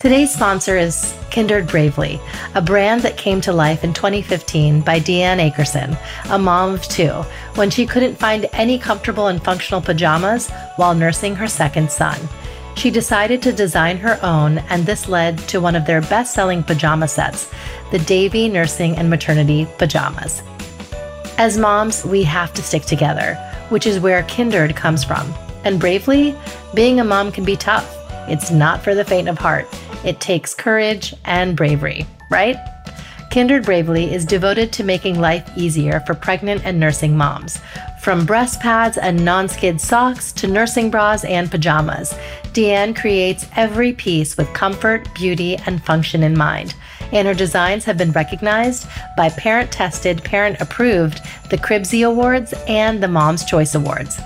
Today's sponsor is Kindred Bravely, a brand that came to life in 2015 by Deanne Akerson, a mom of two, when she couldn't find any comfortable and functional pajamas while nursing her second son. She decided to design her own, and this led to one of their best selling pajama sets, the Davy Nursing and Maternity Pajamas. As moms, we have to stick together, which is where Kindred comes from. And bravely, being a mom can be tough. It's not for the faint of heart. It takes courage and bravery, right? Kindred Bravely is devoted to making life easier for pregnant and nursing moms. From breast pads and non skid socks to nursing bras and pajamas, Deanne creates every piece with comfort, beauty, and function in mind. And her designs have been recognized by parent tested, parent approved, the Cribsie Awards, and the Mom's Choice Awards.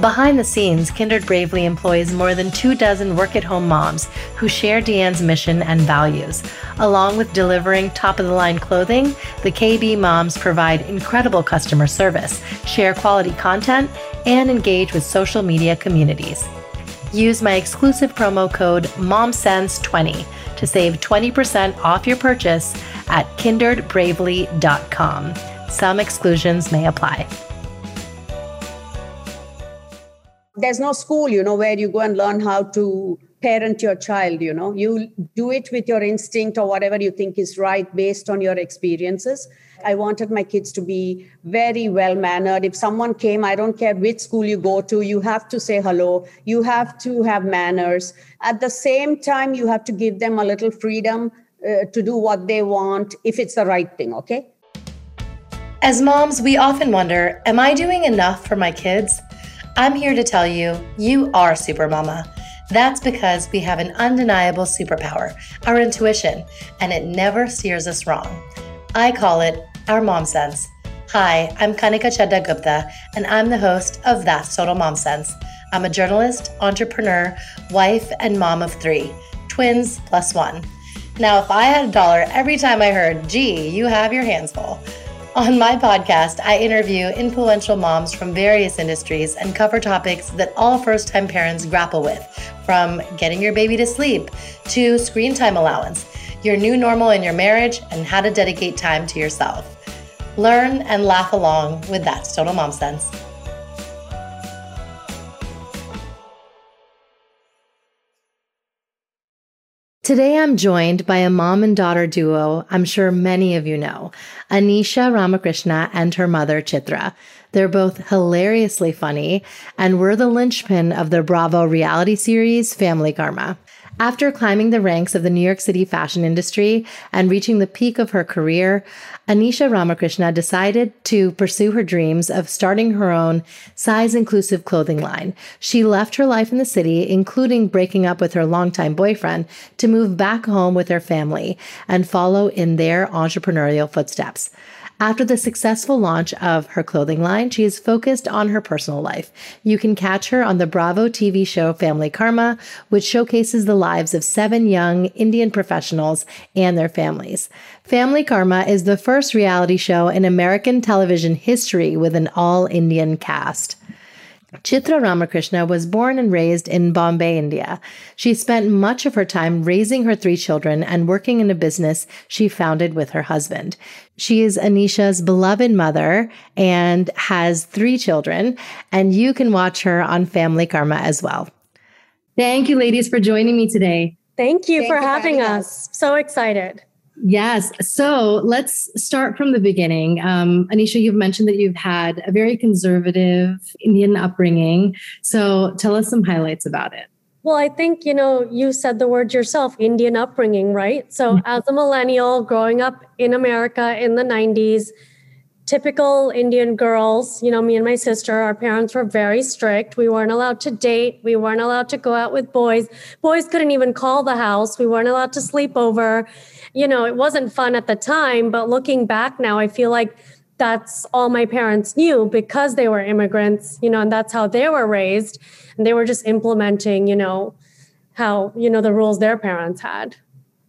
Behind the scenes, Kindred Bravely employs more than two dozen work at home moms who share Deanne's mission and values. Along with delivering top of the line clothing, the KB moms provide incredible customer service, share quality content, and engage with social media communities. Use my exclusive promo code MOMSENSE20 to save 20% off your purchase at kindredbravely.com. Some exclusions may apply. There's no school you know where you go and learn how to parent your child you know. You do it with your instinct or whatever you think is right based on your experiences. I wanted my kids to be very well mannered if someone came i don't care which school you go to you have to say hello. You have to have manners. At the same time you have to give them a little freedom uh, to do what they want if it's the right thing okay? As moms we often wonder am i doing enough for my kids I'm here to tell you, you are super mama. That's because we have an undeniable superpower, our intuition, and it never steers us wrong. I call it our mom sense. Hi, I'm Kanika Chadda Gupta, and I'm the host of That's Total Mom Sense. I'm a journalist, entrepreneur, wife, and mom of three, twins plus one. Now, if I had a dollar every time I heard, gee, you have your hands full, on my podcast, I interview influential moms from various industries and cover topics that all first time parents grapple with, from getting your baby to sleep to screen time allowance, your new normal in your marriage, and how to dedicate time to yourself. Learn and laugh along with That's Total Mom Sense. Today, I'm joined by a mom and daughter duo I'm sure many of you know, Anisha Ramakrishna and her mother, Chitra. They're both hilariously funny and were the linchpin of the Bravo reality series Family Karma. After climbing the ranks of the New York City fashion industry and reaching the peak of her career, Anisha Ramakrishna decided to pursue her dreams of starting her own size inclusive clothing line. She left her life in the city, including breaking up with her longtime boyfriend, to move back home with her family and follow in their entrepreneurial footsteps. After the successful launch of her clothing line, she is focused on her personal life. You can catch her on the Bravo TV show Family Karma, which showcases the lives of seven young Indian professionals and their families. Family Karma is the first reality show in American television history with an all Indian cast. Chitra Ramakrishna was born and raised in Bombay, India. She spent much of her time raising her three children and working in a business she founded with her husband. She is Anisha's beloved mother and has three children, and you can watch her on Family Karma as well. Thank you, ladies, for joining me today. Thank you Thank for you having, having us. us. So excited. Yes. So let's start from the beginning. Um, Anisha, you've mentioned that you've had a very conservative Indian upbringing. So tell us some highlights about it. Well, I think, you know, you said the word yourself Indian upbringing, right? So, mm-hmm. as a millennial growing up in America in the 90s, typical Indian girls, you know, me and my sister, our parents were very strict. We weren't allowed to date. We weren't allowed to go out with boys. Boys couldn't even call the house. We weren't allowed to sleep over you know, it wasn't fun at the time, but looking back now, I feel like that's all my parents knew because they were immigrants, you know, and that's how they were raised. And they were just implementing, you know, how, you know, the rules their parents had.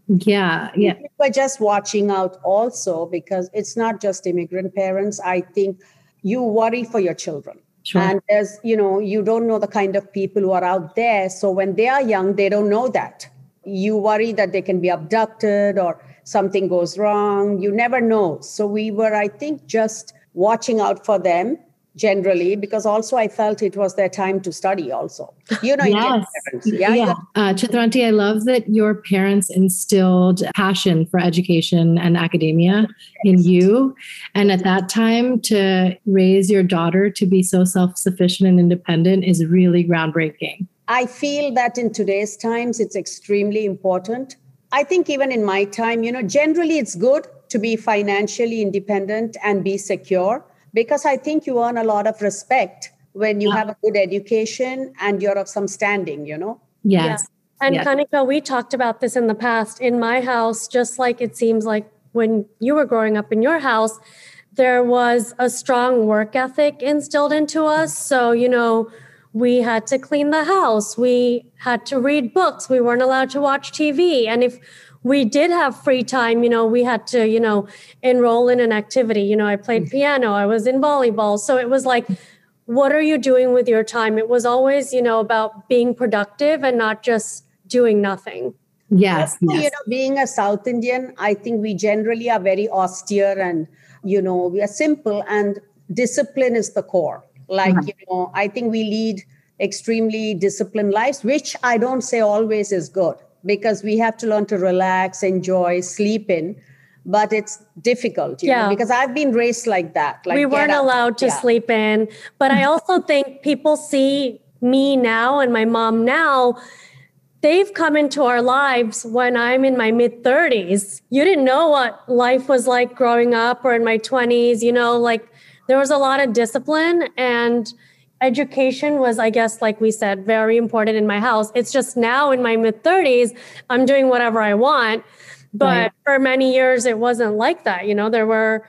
Yeah, yeah. We're just watching out also because it's not just immigrant parents. I think you worry for your children. Sure. And there's, you know, you don't know the kind of people who are out there. So when they are young, they don't know that you worry that they can be abducted or something goes wrong. You never know. So we were, I think, just watching out for them generally because also i felt it was their time to study also. You know yes. yeah, yeah. Uh, chitranti i love that your parents instilled passion for education and academia in you. And at that time to raise your daughter to be so self-sufficient and independent is really groundbreaking. I feel that in today's times it's extremely important. I think even in my time you know generally it's good to be financially independent and be secure because I think you earn a lot of respect when you yeah. have a good education and you're of some standing, you know? Yes. Yeah. And yes. Kanika, we talked about this in the past. In my house, just like it seems like when you were growing up in your house, there was a strong work ethic instilled into us. So, you know, we had to clean the house, we had to read books, we weren't allowed to watch TV. And if we did have free time you know we had to you know enroll in an activity you know i played mm. piano i was in volleyball so it was like what are you doing with your time it was always you know about being productive and not just doing nothing yes, yes. you know being a south indian i think we generally are very austere and you know we are simple and discipline is the core like mm-hmm. you know i think we lead extremely disciplined lives which i don't say always is good because we have to learn to relax, enjoy, sleep in. But it's difficult, yeah. Know, because I've been raised like that. Like we weren't allowed to yeah. sleep in. But I also think people see me now and my mom now they've come into our lives when I'm in my mid 30s. You didn't know what life was like growing up or in my 20s, you know, like there was a lot of discipline and education was i guess like we said very important in my house. It's just now in my mid 30s i'm doing whatever i want. But right. for many years it wasn't like that. You know there were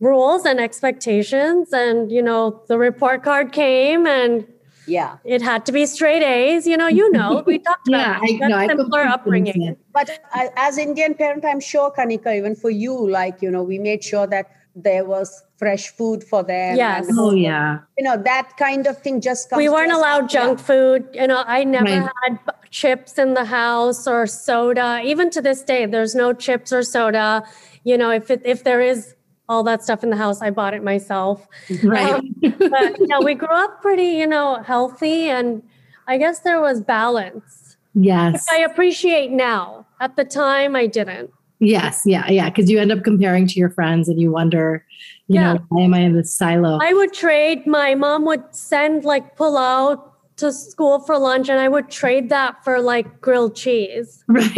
rules and expectations and you know the report card came and yeah. it had to be straight a's. You know you know we talked about yeah, I, no, simpler upbringing. but as indian parent i'm sure kanika even for you like you know we made sure that there was fresh food for them. Yes. oh yeah. You know that kind of thing just comes. We weren't allowed junk yeah. food. You know, I never right. had chips in the house or soda. Even to this day, there's no chips or soda. You know, if it, if there is all that stuff in the house, I bought it myself. Right. Um, but you know, we grew up pretty, you know, healthy, and I guess there was balance. Yes. I appreciate now. At the time, I didn't. Yes, yeah, yeah. Because you end up comparing to your friends and you wonder, you yeah. know, why am I in this silo? I would trade. My mom would send like pulao to school for lunch, and I would trade that for like grilled cheese. Right.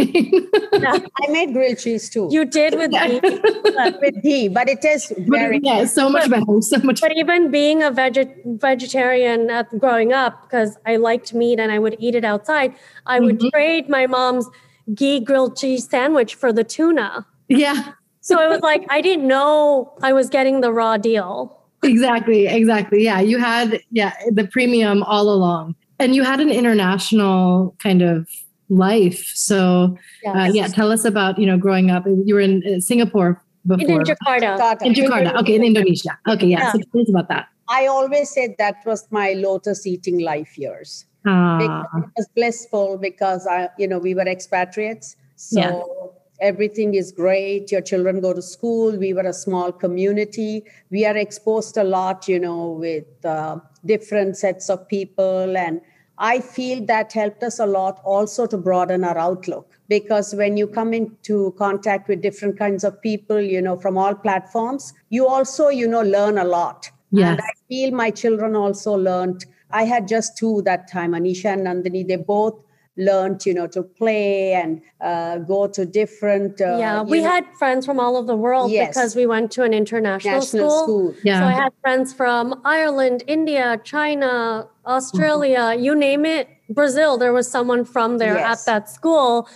yeah. I made grilled cheese too. You did with ghee, with ghee, but it is very yeah, so much better. So much. But even being a veg- vegetarian at growing up, because I liked meat and I would eat it outside, I would mm-hmm. trade my mom's ghee grilled cheese sandwich for the tuna. Yeah. so it was like I didn't know I was getting the raw deal. Exactly, exactly. Yeah, you had yeah, the premium all along. And you had an international kind of life. So yes. uh, yeah, tell us about, you know, growing up. You were in uh, Singapore before. In Jakarta. In Jakarta. Okay, in Indonesia. Okay, yeah. yeah. So tell us about that. I always said that was my lotus eating life years. Because it was blissful because I, you know, we were expatriates. So yeah. everything is great. Your children go to school. We were a small community. We are exposed a lot, you know, with uh, different sets of people. And I feel that helped us a lot also to broaden our outlook. Because when you come into contact with different kinds of people, you know, from all platforms, you also, you know, learn a lot. Yes. And I feel my children also learned I had just two that time, Anisha and Nandini. They both learned, you know, to play and uh, go to different. Uh, yeah, we know, had friends from all over the world yes. because we went to an international National school. school. Yeah. So I had friends from Ireland, India, China, Australia, mm-hmm. you name it, Brazil. There was someone from there yes. at that school.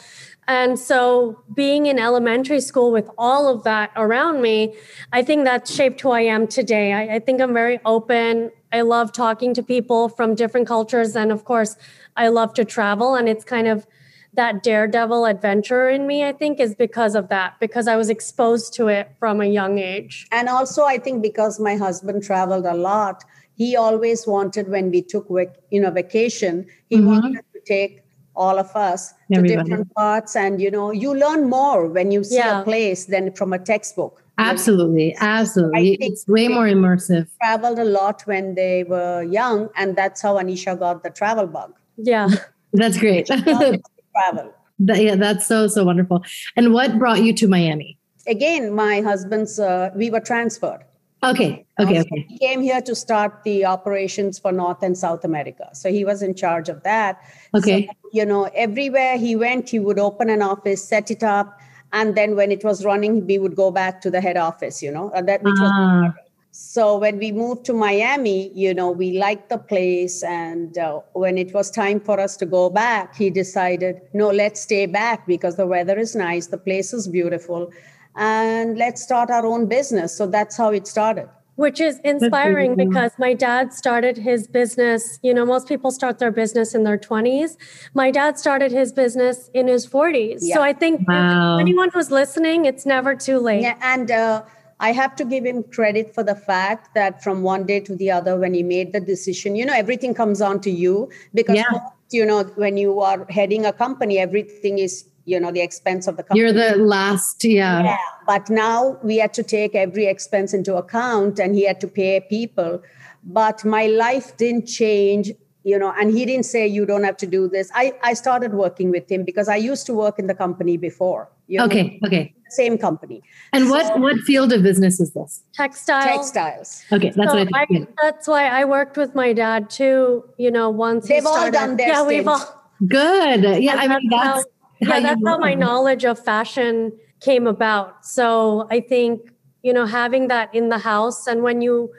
And so, being in elementary school with all of that around me, I think that shaped who I am today. I, I, think I'm very open. I love talking to people from different cultures. And of course, I love to travel. And it's kind of that daredevil adventure in me, I think, is because of that, because I was exposed to it from a young age. And also, I think because my husband traveled a lot, he always wanted when we took you know vacation he mm-hmm. wanted to take all of us Everybody. to different parts and you know you learn more when you see Yeah. a place than from a textbook Absolutely. Absolutely. It's way more immersive. traveled a lot when they were young and that's how anisha got the travel bug Yeah. That's great. travel yeah, that's so, so wonderful. And what brought you to Miami? again my husband's uh, we were transferred Okay. Okay. Okay. He came here to start the operations for North and South America. So he was in charge of that. Okay. So, you know, everywhere he went, he would open an office, set it up, and then when it was running, we would go back to the head office. You know, that which was. Ah, So when we moved to Miami, you know, we liked the place, and uh, when it was time for us to go back, he decided, no, let's stay back because the weather is nice, the place is beautiful, and let's start our own business. So that's how it started. Which is inspiring because my dad started his business. You know, most people start their business in their 20s. My dad started his business in his 40s. Yeah. So I think Wow. anyone who's listening, it's never too late. Yeah, and uh, I have to give him credit for the fact that from one day to the other, when he made the decision, you know, everything comes on to you because, Yeah. you know, when you are heading a company, everything is, you know, the expense of the company. you're the last. Yeah. yeah. But now we had to take every expense into account and he had to pay people. But my life didn't change, you know, and he didn't say, you don't have to do this. I, I started working with him because I used to work in the company before. You know, Okay. Okay. Same company. And what what field of business is this? Textile. Textiles. Okay, that's So what I I, that's why I worked with my dad too. You know, once he They've all started- done their yeah, we've all Good. Yeah, I mean that's that's how, how yeah, that's how my knowledge of fashion came about. So I think, you know, having that in the house and when you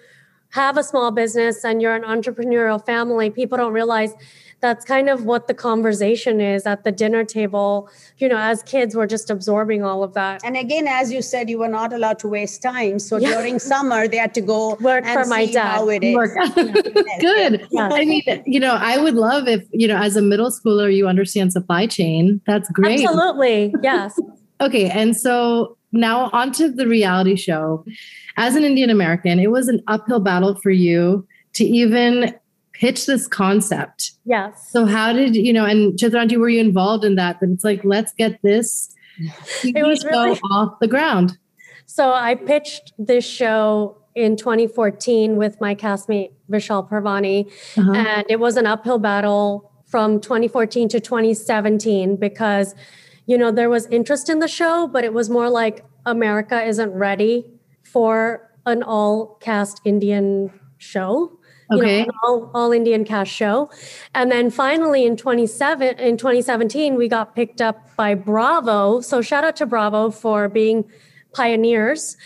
have a small business and you're an entrepreneurial family, people don't realize that's kind of what the conversation is at the dinner table. You know, as kids, we're just absorbing all of that. And again, as you said, you were not allowed to waste time. So Yeah. during summer, they had to go Work and for my see dad. how it is. Work. Good. Yeah. I mean, you know, I would love if, you know, as a middle schooler, you understand supply chain. That's great. Absolutely. Yes. Okay. And so now onto the reality show. As an Indian American, it was an uphill battle for you to even pitch this concept. Yes. So how did you know? And Chitranti, were you involved in that? That it's like let's get this TV was really- off the ground. So I pitched this show in 2014 with my castmate Vishal Parvani, Uh-huh. and it was an uphill battle from 2014 to 2017 because you know there was interest in the show, but it was more like America isn't ready for an all cast Indian show. You know, Okay. all, all Indian cast show. And then finally in 27 in 2017, we got picked up by Bravo. So shout out to Bravo for being pioneers.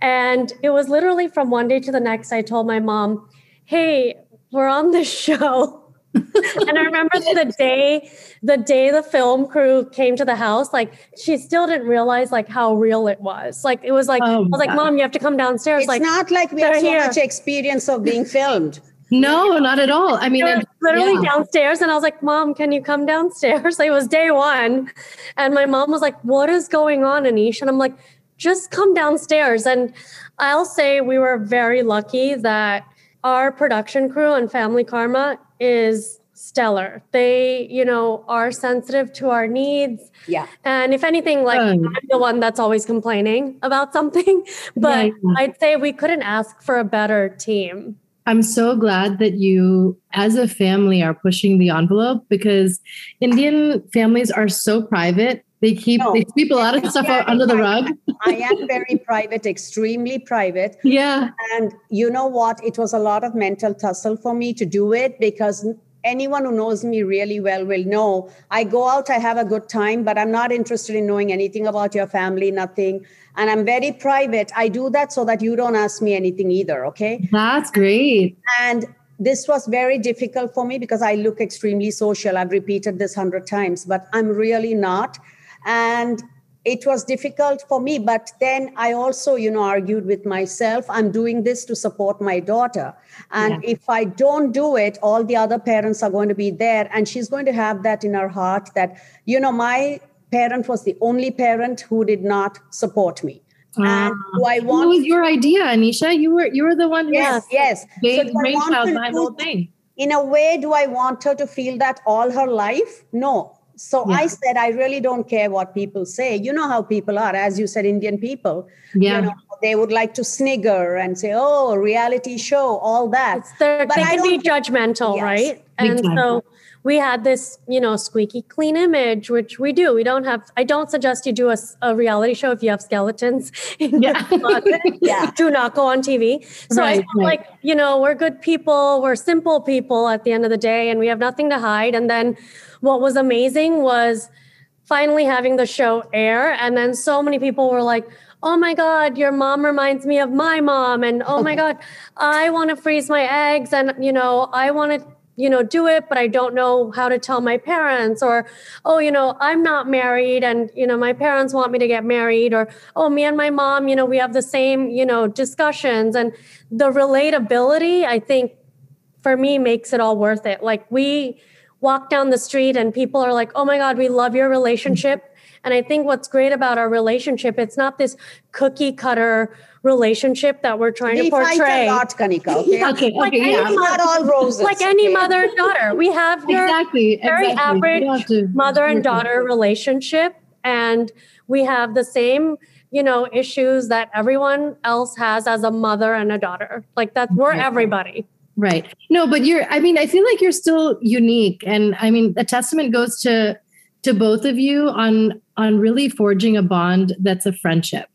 And it was literally from one day to the next, I told my mom, Hey, we're on this show. And I remember the day, the day the film crew came to the house, like she still didn't realize like how real it was. Like it was like Oh, I was like, God. Mom, you have to come downstairs. It's like not like we have they're so here. much experience of being filmed. No, not at all. I mean, they were and- literally yeah. downstairs and I was like, Mom, can you come downstairs? Like, it was day one. And my mom was like, What is going on, Anish? And I'm like, just come downstairs. And I'll say we were very lucky that our production crew and Family Karma is stellar. They, you know, are sensitive to our needs. Yeah. And if anything, like Good. I'm the one that's always complaining about something. But Yeah, yeah. I'd say we couldn't ask for a better team. I'm so glad that you, as a family, are pushing the envelope because Indian families are so private. They keep No. they sweep a lot of stuff out under the rug. I am very private, extremely private. Yeah. And you know what? It was a lot of mental tussle for me to do it because anyone who knows me really well will know I go out, I have a good time, but I'm not interested in knowing anything about your family, nothing. And I'm very private. I do that so that you don't ask me anything either. Okay. That's great. And this was very difficult for me because I look extremely social. I've repeated this hundred times, but I'm really not. And it was difficult for me. But then I also, you know, argued with myself. I'm doing this to support my daughter. And if I don't do it, all the other parents are going to be there. And she's going to have that in her heart that, you know, my parent was the only parent who did not support me. Ah. And do I It want was your idea, Anisha. You were you were the one who Yes, yes. So do I want brainchild to behind the do- whole thing. in a way, do I want her to feel that all her life? No. So yeah. I said, I really don't care what people say. You know how people are, as you said, Indian people. Yeah. You know, they would like to snigger and say, "Oh, reality show," all that. It's the, but they can be judgmental, yes. right? And so we had this, you know, squeaky clean image, which we do. We don't have. I don't suggest you do a, a reality show if you have skeletons in yeah. your yeah. Do not go on TV. So right, I felt right. like, you know, we're good people. We're simple people at the end of the day, and we have nothing to hide. And then, what was amazing was finally having the show air, and then so many people were like oh my God, your mom reminds me of my mom. And oh my God, I want to freeze my eggs. And, you know, I want to, you know, do it, but I don't know how to tell my parents. Or, oh, you know, I'm not married and, you know, my parents want me to get married. Or, oh, me and my mom, you know, we have the same, you know, discussions. And the relatability, I think, for me, makes it all worth it. Like we, walk down the street and people are like, oh my God, we love your relationship. And I think what's great about our relationship, it's not this cookie cutter relationship that we're trying we to portray. Fight a lot, Kanika. Okay, yeah. okay, like okay, yeah. Not all roses. Like any okay. mother and daughter, we have your exactly, very exactly. average to, mother and daughter relationship, and we have the same you know issues that everyone else has as a mother and a daughter. Like that, we're everybody. Right. No, but you're, I mean, I feel like you're still unique. And I mean, a testament goes to to both of you on on really forging a bond that's a friendship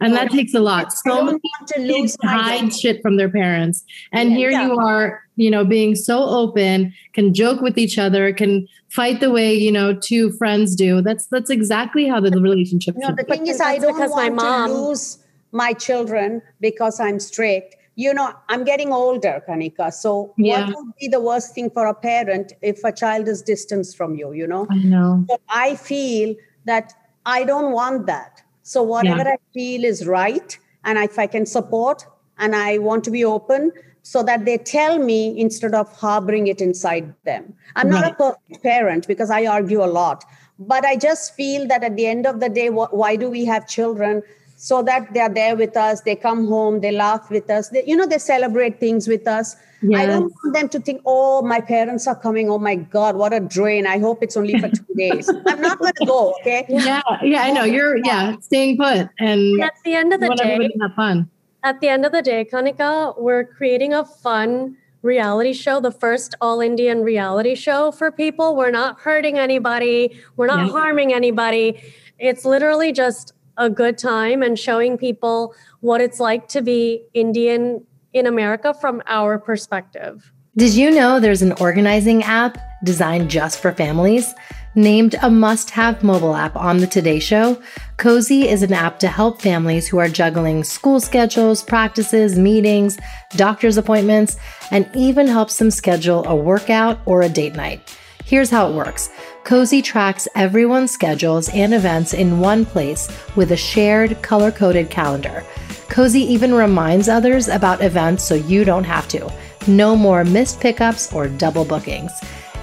and that takes a lot so many kids hide shit from their parents and yeah, here yeah. you are you know being so open can joke with each other can fight the way you know two friends do that's that's exactly how the relationship no, the thing is i don't want my mom to lose my children because i'm strict you know, I'm getting older, Kanika. So yeah. what would be the worst thing for a parent if a child is distance from you, you know? I know. So I feel that I don't want that. So whatever yeah. I feel is right, and if I can support and I want to be open so that they tell me instead of harboring it inside them. I'm right. not a perfect parent because I argue a lot, but I just feel that at the end of the day, why do we have children? So that they are there with us they come home they laugh with us they, you know they celebrate things with us yes. i don't want them to think oh my parents are coming oh my god what a drain i hope it's only for two days i'm not going to go okay yeah yeah i know you're yeah staying put and at the end of the day have fun at the end of the day kanika we're creating a fun reality show, the first all Indian reality show for people. We're not hurting anybody, we're not yeah. harming anybody. It's literally just a good time and showing people what it's like to be Indian in America from our perspective. Did you know there's an organizing app designed just for families? Named a must have mobile app on the Today Show, Cozi is an app to help families who are juggling school schedules, practices, meetings, doctor's appointments, and even helps them schedule a workout or a date night. Here's how it works Cozi tracks everyone's schedules and events in one place with a shared color coded calendar. Cozi even reminds others about events so you don't have to. No more missed pickups or double bookings.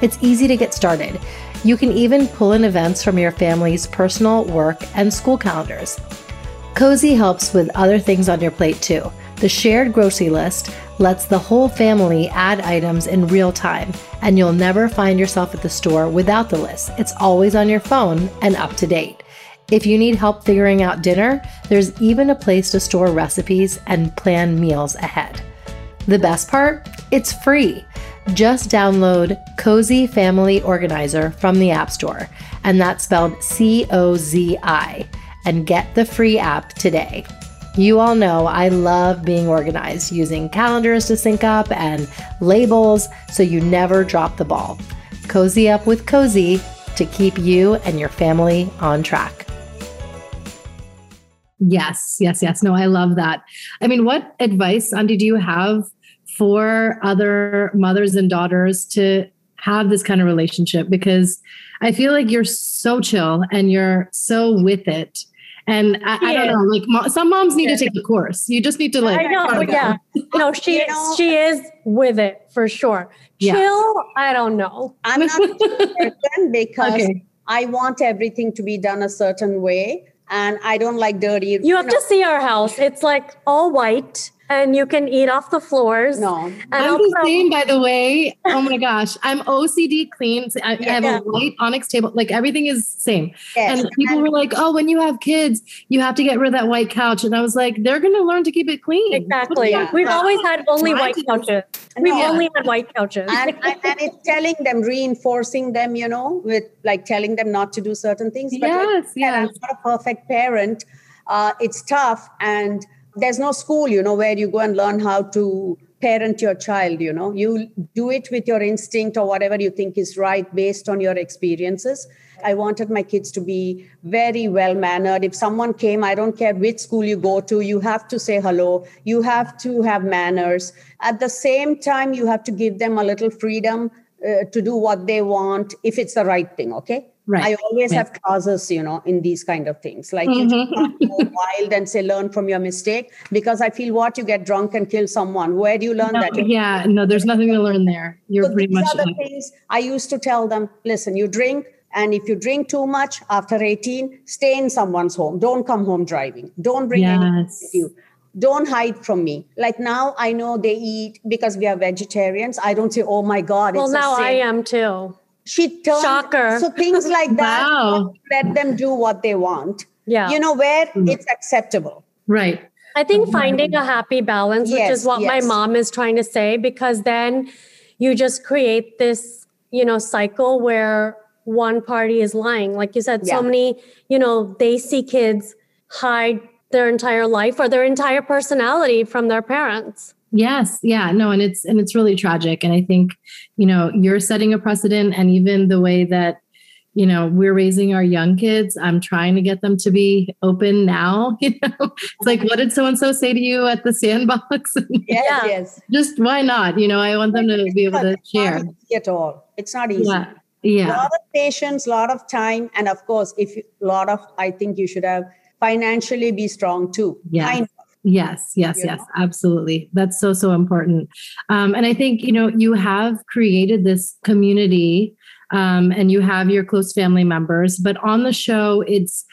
It's easy to get started. You can even pull in events from your family's personal, work, and school calendars. Cozi helps with other things on your plate too. The shared grocery list lets the whole family add items in real time, and you'll never find yourself at the store without the list. It's always on your phone and up to date. If you need help figuring out dinner, there's even a place to store recipes and plan meals ahead. The best part? It's free. Just download Cozi Family Organizer from the App Store, and that's spelled C O Z I, and get the free app today. You all know I love being organized, using calendars to sync up and labels so you never drop the ball. Cozy up with Cozi to keep you and your family on track. Yes, yes, yes. No, I love that. I mean, what advice, Andy, do you have for other mothers and daughters to have this kind of relationship? Because I feel like you're so chill and you're so with it and I, I don't know, like mo- some moms need yeah. to take the course. You just need to like. I know, yeah. No, she you know, she is with it for sure. Yeah. Chill, I don't know. I'm not because okay. I want everything to be done a certain way, and I don't like dirty. You, you have know. to see our house. It's like all white. And you can eat off the floors. No. And I'm I'll the same, by the way. Oh my gosh, I'm OCD clean. I, I have Yeah. a white onyx table. Like everything is same. And people were like, "Oh, when you have kids, you have to get rid of that white couch." And I was like, "They're going to learn to keep it clean." Exactly. Yeah. We've always had only white couches. We've only had white couches. and, and, and it's telling them, reinforcing them, you know, with like telling them not to do certain things. But like Yes, said, I'm not a perfect parent. Uh, it's tough, and there's no school, you know, where you go and learn how to parent your child. You know, you do it with your instinct or whatever you think is right based on your experiences. I wanted my kids to be very well mannered. If someone came, I don't care which school you go to, you have to say hello. You have to have manners. At the same time, you have to give them a little freedom uh, to do what they want if it's the right thing. Okay. Right. I always Yeah. have clauses, you know, in these kind of things. Like you just can't go wild and say learn from your mistake because I feel what you get drunk and kill someone. Where do you learn No, that? yeah, no, there's nothing to learn there. You're So pretty these much are the things I used to tell them. Listen, you drink, and if you drink too much after 18, stay in someone's home. Don't come home driving. Don't bring anyone Yes. with you. Don't hide from me. Like now, I know they eat because we are vegetarians. I don't say, "Oh my God!" well, it's a now I am too. She turned, Shocker. So things like that. Wow. Let them do what they want. Yeah. You know where mm-hmm. it's acceptable. right. I think mm-hmm. finding a happy balance, which is what my mom is trying to say, because then you just create this, you know, cycle where one party is lying. Like you said, Yeah. so many, you know, they see kids hide their entire life or their entire personality from their parents. Yes, yeah, no, and it's and it's really tragic. And I think, you know, you're setting a precedent, and even the way that, you know, we're raising our young kids. I'm trying to get them to be open now. You know, it's like, what did so and so say to you at the sandbox? Yes, Yeah. yes. Just why not? You know, I want them to be able to It's not share. easy at all. It's not easy. Yeah, yeah. A lot of patience, a lot of time, and of course, if a lot of, I think you should have financially be strong too. Yes. Kind of. Yes, yes, yes, absolutely. That's so, so important. Um, and I think, you know, you have created this community um, and you have your close family members, but on the show, it's,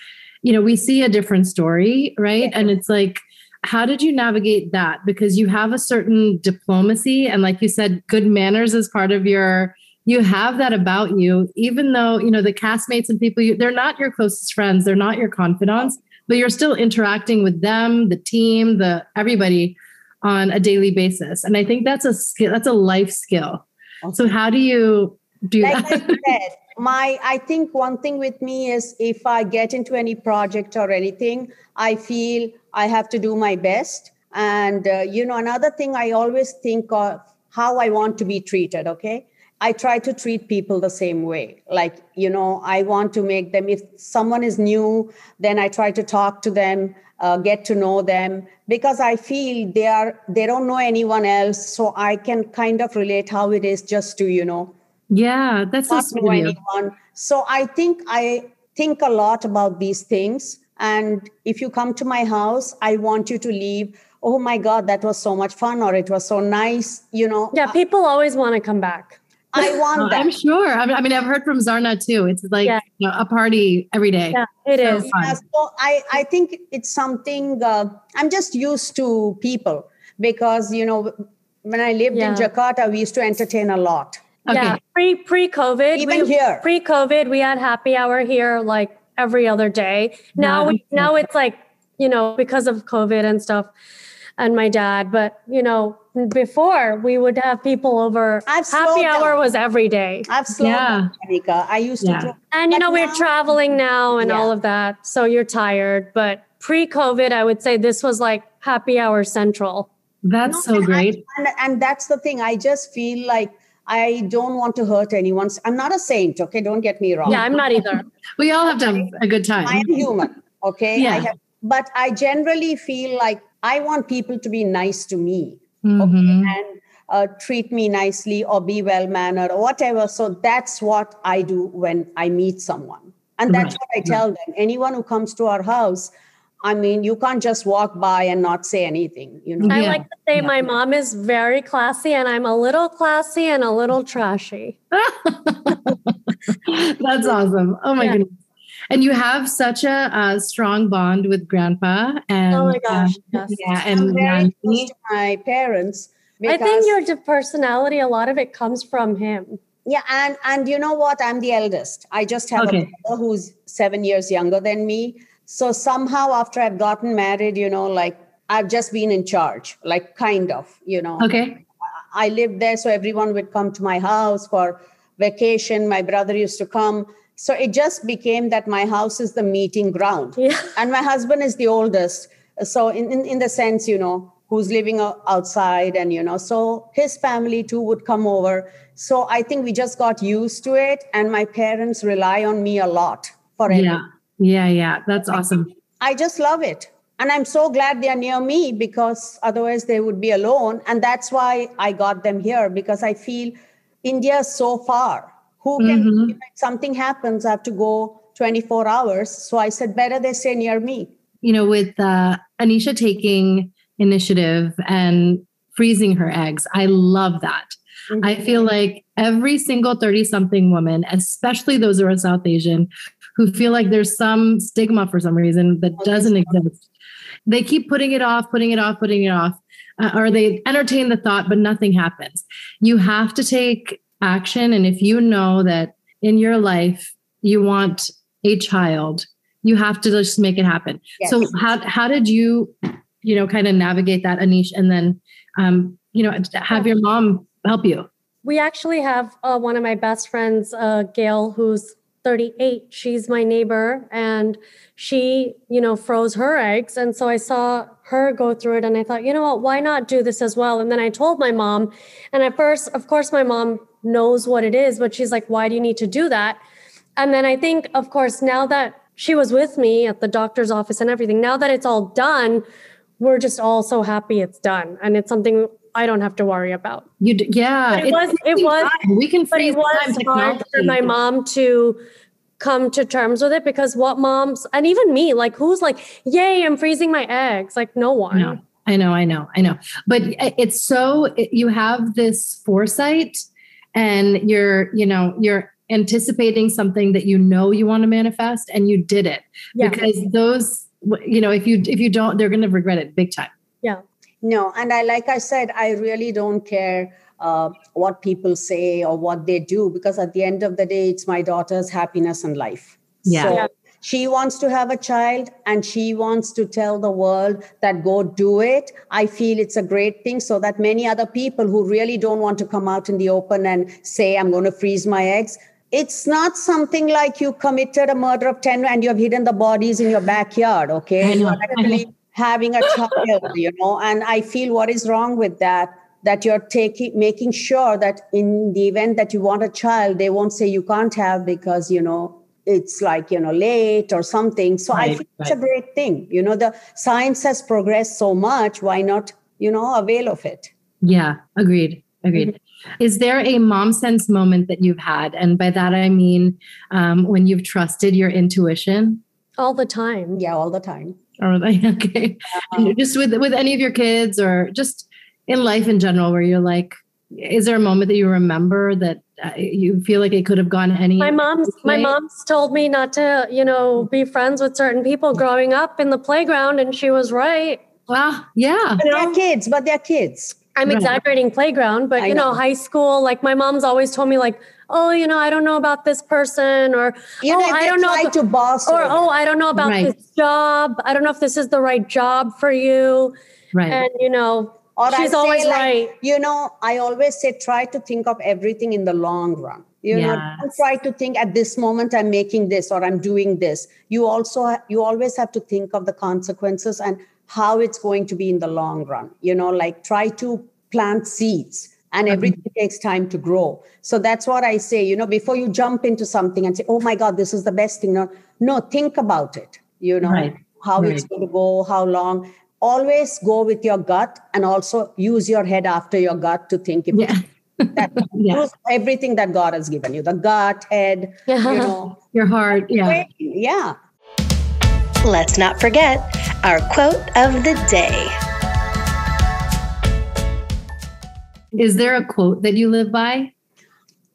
you know, we see a different story, right? And it's like, how did you navigate that? Because you have a certain diplomacy and, like you said, good manners is part of your. You have that about you, even though you know the castmates and people. You, they're not your closest friends. They're not your confidants but you're still interacting with them, the team, the everybody on a daily basis. And I think that's a skill, that's a life skill. So how do you do like I that? said, my I think one thing with me is if I get into any project or anything, I feel I have to do my best. And uh, you know, another thing I always think of how I want to be treated. Okay. I try to treat people the same way. Like, you know, I want to make them, if someone is new, then I try to talk to them, uh, get to know them because I feel they are, they don't know anyone else. So I can kind of relate how it is just to, you know, yeah, that's so not know anyone. So I think I think a lot about these things. And if you come to my house, I want you to leave. Oh my God, that was so much fun, or it was so nice. You know, Yeah, people always want to come back. I want that. I'm sure. I mean, I mean, I've heard from Zarna too. It's like Yeah. you know, a party every day. Yeah, it So is. Yeah, so I, I think it's something uh, I'm just used to people because you know when I lived in Jakarta, we used to entertain a lot. Okay. Yeah, pre pre COVID, Even here. pre COVID, we had happy hour here like every other day. Now Yeah. we, now it's like you know because of COVID and stuff, and my dad. But you know before we would have people over. I've happy hour down. was every day, I've slowed Yeah. down, Anika. I used Yeah. to. throw- and you But know we're traveling now and Yeah. all of that, so you're tired. But pre COVID, I would say this was like happy hour central. That's No, so and I- great. and, and that's the thing. I just feel like I don't want to hurt anyone. I'm not a saint, okay? Don't get me wrong. Yeah, I'm not either. We all have to have a good time. I am human, okay? Yeah. I have, but I generally feel like I want people to be nice to me Mhm. and uh, treat me nicely or be well mannered or whatever. So that's what I do when I meet someone. And that's Right, what I tell them. Anyone who comes to our house, I mean, you can't just walk by and not say anything, you know? I Yeah. like to say Yeah. my mom is very classy and I'm a little classy and a little trashy. That's awesome. Oh my Yeah. goodness. And you have such a, a strong bond with grandpa and oh my gosh uh, yes. yeah I'm and very close to my parents. i think your personality a lot of it comes from him Yeah, and and you know what? I'm the eldest. I just have Okay. a brother who's seven years younger than me. So somehow, after I've gotten married, you know, like I've just been in charge, like kind of, you know. okay I lived there, so everyone would come to my house for vacation. My brother used to come. So it just became that my house is the meeting ground. yeah And my husband is the oldest. So, in, in, in the sense, you know, who's living outside, and, you know, so his family too would come over. So I think we just got used to it. And my parents rely on me a lot for everything. yeah yeah yeah that's awesome I just love it. And I'm so glad they're near me because otherwise they would be alone. And that's why I got them here because I feel India is so far. Who can, Mhm. if something happens, I have to go 24 hours. So I said, better they stay near me. you know, with uh, Anisha taking initiative and freezing her eggs, I love that. I feel like every single 30 something woman, especially those who are South Asian, who feel like there's some stigma for some reason that doesn't exist, they keep putting it off, putting it off, putting it off, uh, or they entertain the thought, but nothing happens. You have to take action. And if you know that in your life you want a child, you have to just make it happen. Yes. So how how did you, you know, kind of navigate that, Anish, and then, um, you know, have your mom help you? we actually have uh, one of my best friends uh, gail who's 38 she's my neighbor and she you know froze her eggs and so i saw her go through it and i thought you know what why not do this as well and then i told my mom and at first of course my mom knows what it is but she's like why do you need to do that? And then i think of course now that she was with me at the doctor's office and everything now that it's all done we're just all so happy it's done. And it's something i don't have to worry about. You, d- yeah, It was- it was- We can but freeze it was hard for my mom to come to terms with it because what moms and even me like who's like yay i'm freezing my eggs. Like no one. I know, I know, I know, I know. But eh, it's so it- you have this foresight, and you're, you know, you're anticipating something that you know you want to manifest, and you did it yeah because those, you know, if you if you don't, they're going to regret it big time. Yeah. No, and I like I said, I really don't care uh, what people say or what they do because at the end of the day, it's my daughter's happiness and life. Yeah. So Yeah. She wants to have a child and she wants to tell the world that go do it. I feel it's a great thing so that many other people who really don't want to come out in the open and say, I'm going to freeze my eggs. It's not something like you committed a murder of 10 and you have hidden the bodies in your backyard, okay? I You are actually having a child, you know, and I feel what is wrong with that? That you're taking making sure that in the event that you want a child, they won't say you can't have because you know it's like you know late or something. So I Right, think it's a great thing. You know, the science has progressed so much. Why not, you know, avail of it? Yeah, agreed. Agreed. Is there a mom sense moment that you've had? And by that, I mean um, when you've trusted your intuition? all the time Yeah, all the time. Or like, okay, And just with with any of your kids or just in life in general, where you're like, is there a moment that you remember that you feel like it could have gone any? my mom's my mom's told me not to you know be friends with certain people growing up in the playground and she was right Ah, yeah. But they're kids, but they're kids. i'm Right. exaggerating playground but I you know, know. high school like my mom's always told me like oh you know i don't know about this person or You oh know, if i don't know try to boss or her. oh i don't know about Right. this job i don't know if this is the right job for you Right. and you know Or I she's say, always like, right You know, I always say try to think of everything in the long run. You know, don't try to think at this moment I'm making this or I'm doing this. You also you always have to think of the consequences and how it's going to be in the long run. You know, like try to plant seeds and mm-hmm. everything takes time to grow. So that's what I say, you know, before you jump into something and say, "Oh my god, this is the best thing." No, no, think about it. You know, Right. how it's going to go, how long. Always go with your gut and also use your head after your gut to think if yeah. that, Yeah. use everything that God has given you the gut, head, you know. Your heart. Yeah. Yeah. Let's not forget our quote of the day. Is there a quote that you live by?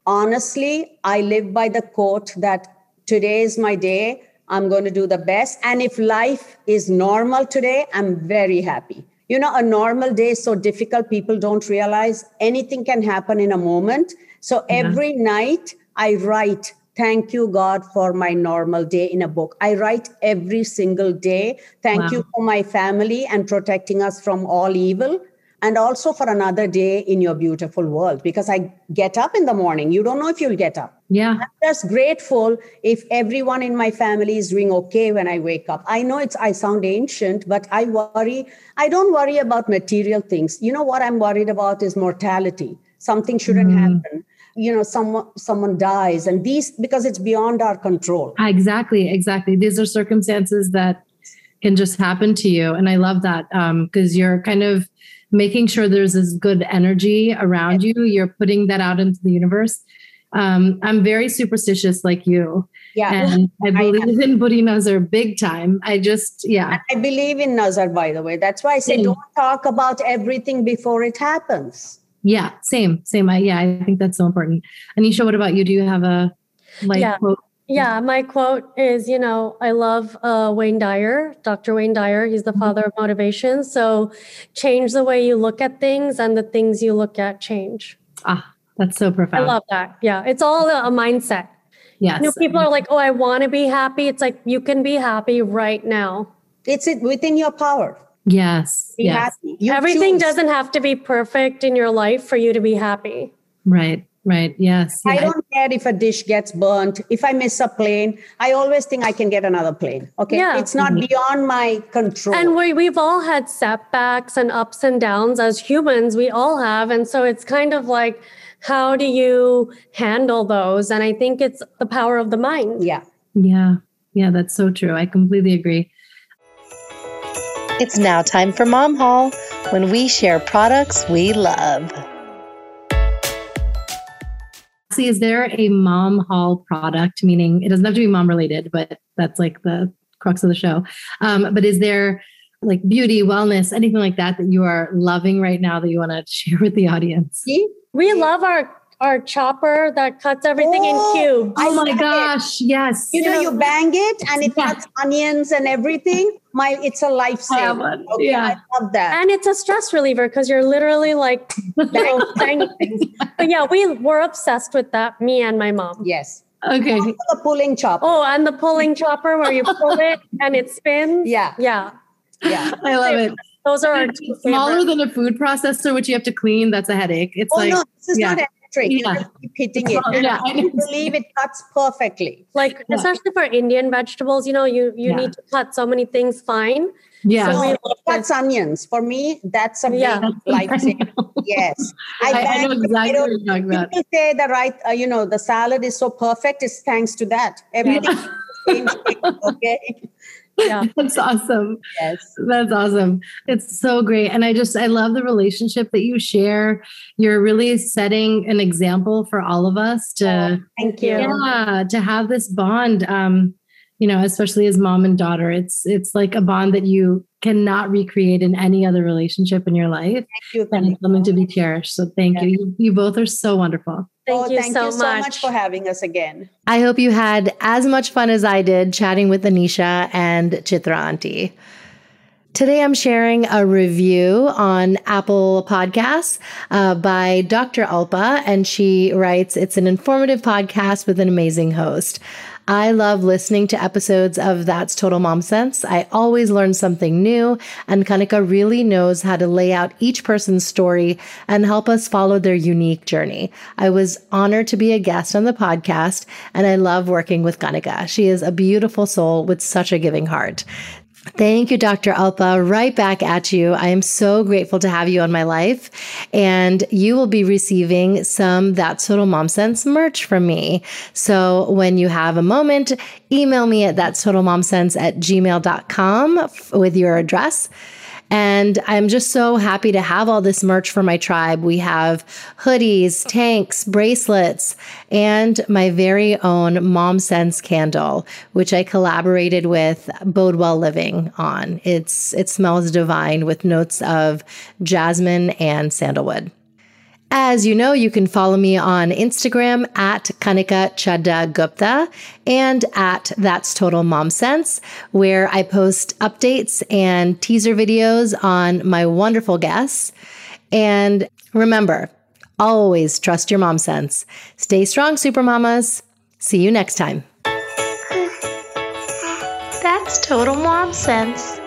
Honestly, I live by the quote that today is my day. I'm going to do the best. And if life is normal today, I'm very happy. You know, a normal day is so difficult, people don't realize anything can happen in a moment. So every night I write, Thank you, God, for my normal day in a book. I write every single day. Thank Wow. you for my family and protecting us from all evil. And also for another day in your beautiful world because I get up in the morning. You don't know if you'll get up. Yeah. I'm just grateful if everyone in my family is doing okay when I wake up. I know it's I sound ancient, but I worry. I don't worry about material things. You know what I'm worried about is mortality. Something shouldn't mm-hmm. happen. You know, someone someone dies, and these because it's beyond our control. Exactly, exactly. These are circumstances that can just happen to you. And I love that um, because you're kind of making sure there's this good energy around you. You're putting that out into the universe. Um, I'm very superstitious like you. Yeah. And I I believe in Buri Nazar big time. I just, yeah. I believe in Nazar, by the way. That's why I say Same. don't talk about everything before it happens. Yeah, same, same. I, yeah, I think that's so important. Anisha, what about you? Do you have a like Yeah. quote? Yeah, my quote is, you know, I love uh, Wayne Dyer, Dr. Wayne Dyer. He's the father of motivation. So change the way you look at things, and the things you look at change. Ah, that's so profound. I love that. Yeah, it's all a, a mindset. yes. You know, people are like, oh, I want to be happy. It's like you can be happy right now. It's it within your power. yes. Be yes. happy. You Everything choose. doesn't have to be perfect in your life for you to be happy. Right. Right. Yes. I don't care if a dish gets burnt. If I miss a plane, I always think I can get another plane. Okay. Yeah. It's not mm-hmm. beyond my control. And we, we've all had setbacks and ups and downs as humans. We all have. And so it's kind of like, how do you handle those? And I think it's the power of the mind. yeah. Yeah. Yeah, that's so true. I completely agree. It's now time for Mom Haul when we share products we love. See, is there a mom haul product? Meaning it doesn't have to be mom related, but that's like the crux of the show. Um, but is there like beauty, wellness, anything like that that you are loving right now that you want to share with the audience? We love our, our chopper that cuts everything Oh, in cubes. Oh my love it. gosh. Yes. You know, you bang it and it Yeah. cuts onions and everything. My it's a have lifesaver. one. Okay, Yeah. I love that. And it's a stress reliever because you're literally like bang, bang things. But yeah, we were obsessed with that, me and my mom. yes. Okay. Also the pulling chopper. Oh, and the pulling chopper where you pull it and it spins. Yeah. Yeah. Yeah. I love it. Those are our two smaller favorite. than a food processor, which you have to clean. That's a headache. It's Oh like, no, this is yeah. not electric. You Yeah. just keep hitting It's it. not- And yeah, I I believe it cuts perfectly. like Yeah. especially for Indian vegetables, you know, you you Yeah. need to cut so many things fine. yeah. So we No, love it cuts onions. For me, that's a big Yeah. lifesaver. Yes. I, I bang- know exactly don't- what you're talking about. People say the right, uh, you know, the salad is so perfect. It's thanks to that. Everything changed. Okay. Yeah. That's awesome. Yes. That's awesome. It's so great. And I just, I love the relationship that you share. You're really setting an example for all of us to, Thank you. yeah, to have this bond. Um, you know, especially as mom and daughter, it's, it's like a bond that you cannot recreate in any other relationship in your life. Thank you. And it's something to be cherished. So thank Yeah. you. you. You both are so wonderful. Thank oh, you thank so you so much. much for having us again. I hope you had as much fun as I did chatting with Anisha and Chitra Auntie. Today, I'm sharing a review on Apple Podcasts uh, by Dr. Alpa, and she writes, It's an informative podcast with an amazing host. I love listening to episodes of That's Total Mom Sense. I always learn something new, and Kanika really knows how to lay out each person's story and help us follow their unique journey. I was honored to be a guest on the podcast, and I love working with Kanika. She is a beautiful soul with such a giving heart. Thank you, Dr. Alpa. Right back at you. I am so grateful to have you on my life. And you will be receiving some That's Total Mom Sense merch from me. So when you have a moment, email me at that's total mom sense at gmail.com with your address. And I'm just so happy to have all this merch for my tribe. We have hoodies, tanks, bracelets, and my very own Mom Sense candle, which I collaborated with Bodewell Living on. It's it smells divine with notes of jasmine and sandalwood. As you know, you can follow me on Instagram at Kanika Chadha Gupta and at That's Total Mom Sense, where I post updates and teaser videos on my wonderful guests. And remember, always trust your mom sense. Stay strong, super mamas. See you next time. That's total mom sense.